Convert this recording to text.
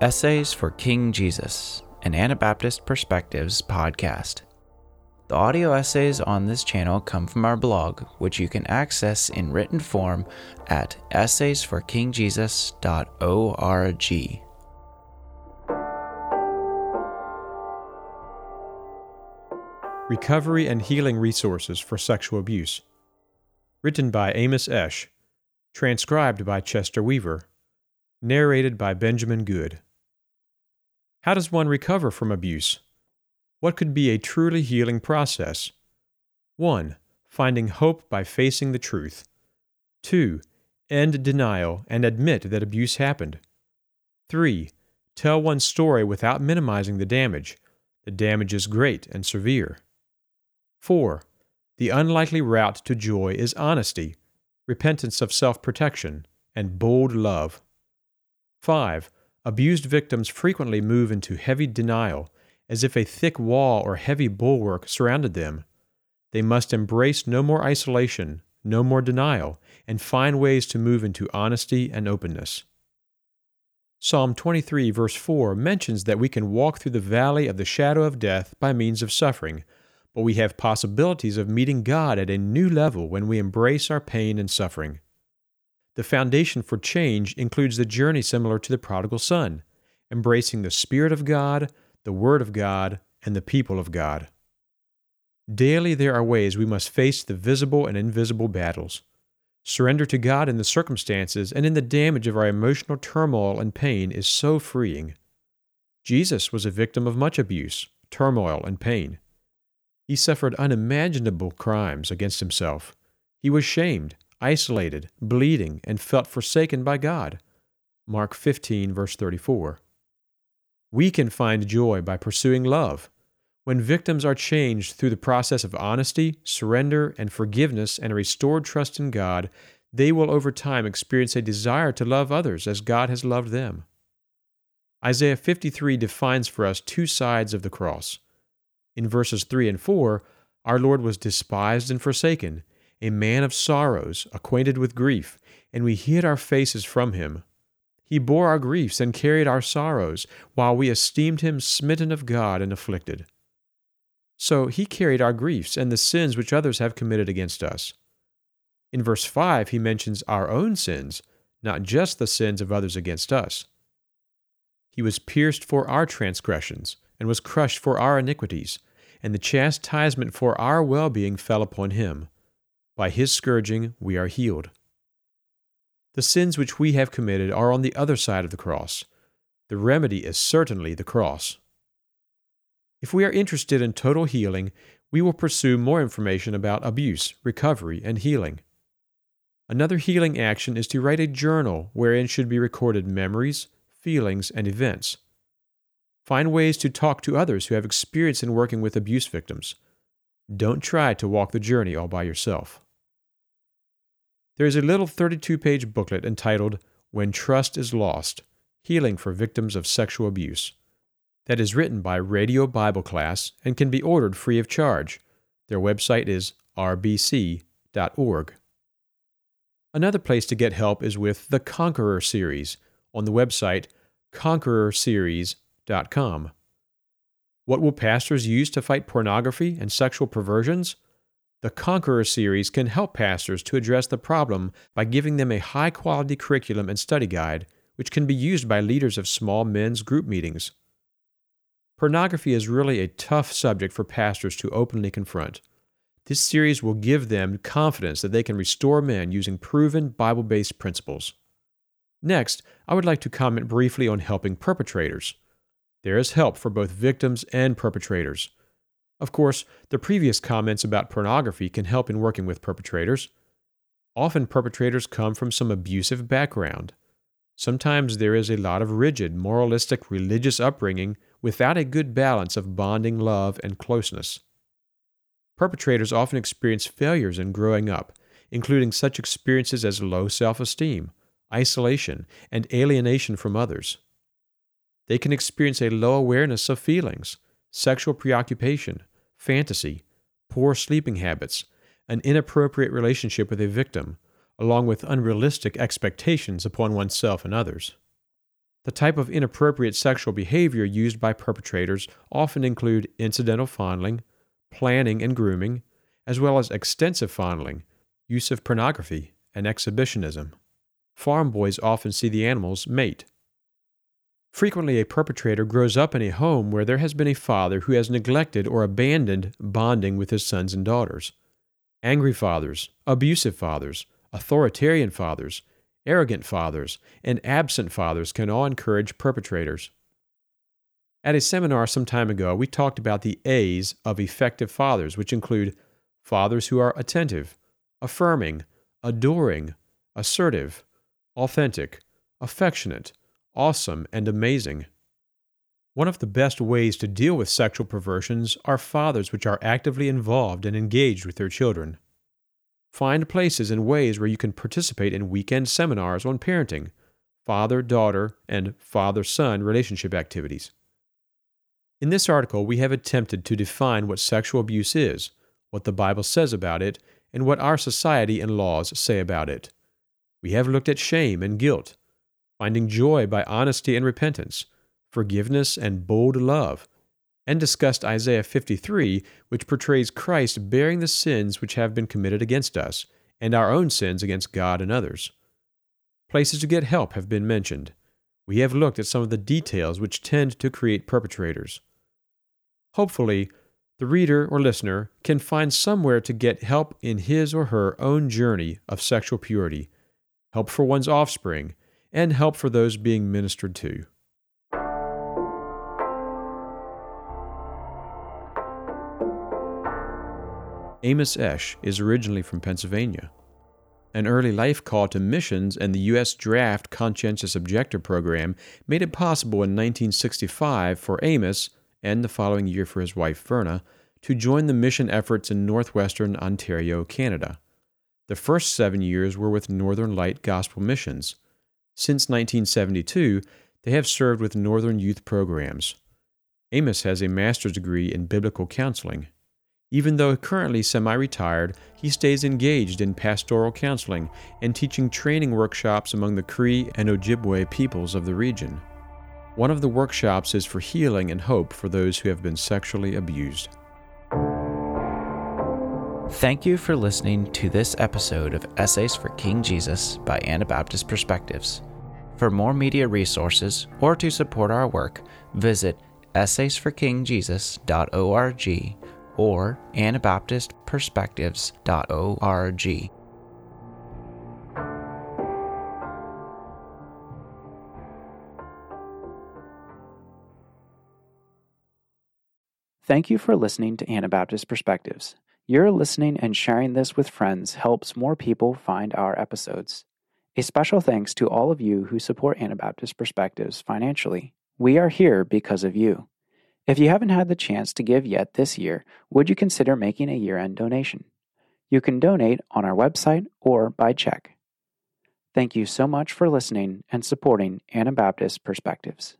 Essays for King Jesus, an Anabaptist Perspectives podcast. The audio essays on this channel come from our blog, which you can access in written form at essaysforkingjesus.org. Recovery and Healing Resources for Sexual Abuse. Written by Amos Esch. Transcribed by Chester Weaver. Narrated by Benjamin Good. How does one recover from abuse? What could be a truly healing process? 1. Finding hope by facing the truth. 2. End denial and admit that abuse happened. 3. Tell one's story without minimizing the damage. The damage is great and severe. 4. The unlikely route to joy is honesty, repentance of self protection, and bold love. 5. Abused victims frequently move into heavy denial, as if a thick wall or heavy bulwark surrounded them. They must embrace no more isolation, no more denial, and find ways to move into honesty and openness. Psalm 23, verse 4 mentions that we can walk through the valley of the shadow of death by means of suffering but we have possibilities of meeting God at a new level when we embrace our pain and suffering. The foundation for change includes the journey similar to the prodigal son, embracing the Spirit of God, the Word of God, and the people of God. Daily there are ways we must face the visible and invisible battles. Surrender to God in the circumstances and in the damage of our emotional turmoil and pain is so freeing. Jesus was a victim of much abuse, turmoil, and pain. He suffered unimaginable crimes against himself. He was shamed, isolated, bleeding, and felt forsaken by God. Mark 15, verse 34. We can find joy by pursuing love. When victims are changed through the process of honesty, surrender, and forgiveness and a restored trust in God, they will over time experience a desire to love others as God has loved them. Isaiah 53 defines for us two sides of the cross in verses 3 and 4, our Lord was despised and forsaken, a man of sorrows, acquainted with grief, and we hid our faces from him. He bore our griefs and carried our sorrows, while we esteemed him smitten of God and afflicted. So he carried our griefs and the sins which others have committed against us. In verse 5, he mentions our own sins, not just the sins of others against us. He was pierced for our transgressions and was crushed for our iniquities, and the chastisement for our well being fell upon him. By his scourging we are healed. The sins which we have committed are on the other side of the cross. The remedy is certainly the cross. If we are interested in total healing, we will pursue more information about abuse, recovery, and healing. Another healing action is to write a journal wherein should be recorded memories, feelings, and events. Find ways to talk to others who have experience in working with abuse victims. Don't try to walk the journey all by yourself. There is a little 32 page booklet entitled When Trust is Lost Healing for Victims of Sexual Abuse that is written by Radio Bible Class and can be ordered free of charge. Their website is rbc.org. Another place to get help is with the Conqueror series on the website conquerorseries.com what will pastors use to fight pornography and sexual perversions? The Conqueror series can help pastors to address the problem by giving them a high quality curriculum and study guide, which can be used by leaders of small men's group meetings. Pornography is really a tough subject for pastors to openly confront. This series will give them confidence that they can restore men using proven Bible based principles. Next, I would like to comment briefly on helping perpetrators there is help for both victims and perpetrators. Of course, the previous comments about pornography can help in working with perpetrators. Often, perpetrators come from some abusive background. Sometimes there is a lot of rigid, moralistic, religious upbringing without a good balance of bonding love and closeness. Perpetrators often experience failures in growing up, including such experiences as low self esteem, isolation, and alienation from others. They can experience a low awareness of feelings, sexual preoccupation, fantasy, poor sleeping habits, an inappropriate relationship with a victim, along with unrealistic expectations upon oneself and others. The type of inappropriate sexual behavior used by perpetrators often include incidental fondling, planning and grooming, as well as extensive fondling, use of pornography, and exhibitionism. Farm boys often see the animals mate. Frequently, a perpetrator grows up in a home where there has been a father who has neglected or abandoned bonding with his sons and daughters. Angry fathers, abusive fathers, authoritarian fathers, arrogant fathers, and absent fathers can all encourage perpetrators. At a seminar some time ago, we talked about the A's of effective fathers, which include fathers who are attentive, affirming, adoring, assertive, authentic, affectionate, awesome, and amazing. One of the best ways to deal with sexual perversions are fathers which are actively involved and engaged with their children. Find places and ways where you can participate in weekend seminars on parenting, father daughter, and father son relationship activities. In this article, we have attempted to define what sexual abuse is, what the Bible says about it, and what our society and laws say about it. We have looked at shame and guilt, finding joy by honesty and repentance, forgiveness and bold love, and discussed Isaiah 53, which portrays Christ bearing the sins which have been committed against us, and our own sins against God and others. Places to get help have been mentioned. We have looked at some of the details which tend to create perpetrators. Hopefully, the reader or listener can find somewhere to get help in his or her own journey of sexual purity, help for one's offspring, and help for those being ministered to. Amos Esch is originally from Pennsylvania. An early life call to missions and the U.S. Draft Conscientious Objector program made it possible in 1965 for Amos, and the following year for his wife Verna, to join the mission efforts in northwestern Ontario, Canada. The first seven years were with Northern Light Gospel Missions. Since 1972, they have served with Northern Youth programs. Amos has a master's degree in biblical counseling. Even though currently semi retired, he stays engaged in pastoral counseling and teaching training workshops among the Cree and Ojibwe peoples of the region. One of the workshops is for healing and hope for those who have been sexually abused. Thank you for listening to this episode of Essays for King Jesus by Anabaptist Perspectives. For more media resources or to support our work, visit essaysforkingjesus.org or anabaptistperspectives.org. Thank you for listening to Anabaptist Perspectives. Your listening and sharing this with friends helps more people find our episodes. A special thanks to all of you who support Anabaptist Perspectives financially. We are here because of you. If you haven't had the chance to give yet this year, would you consider making a year end donation? You can donate on our website or by check. Thank you so much for listening and supporting Anabaptist Perspectives.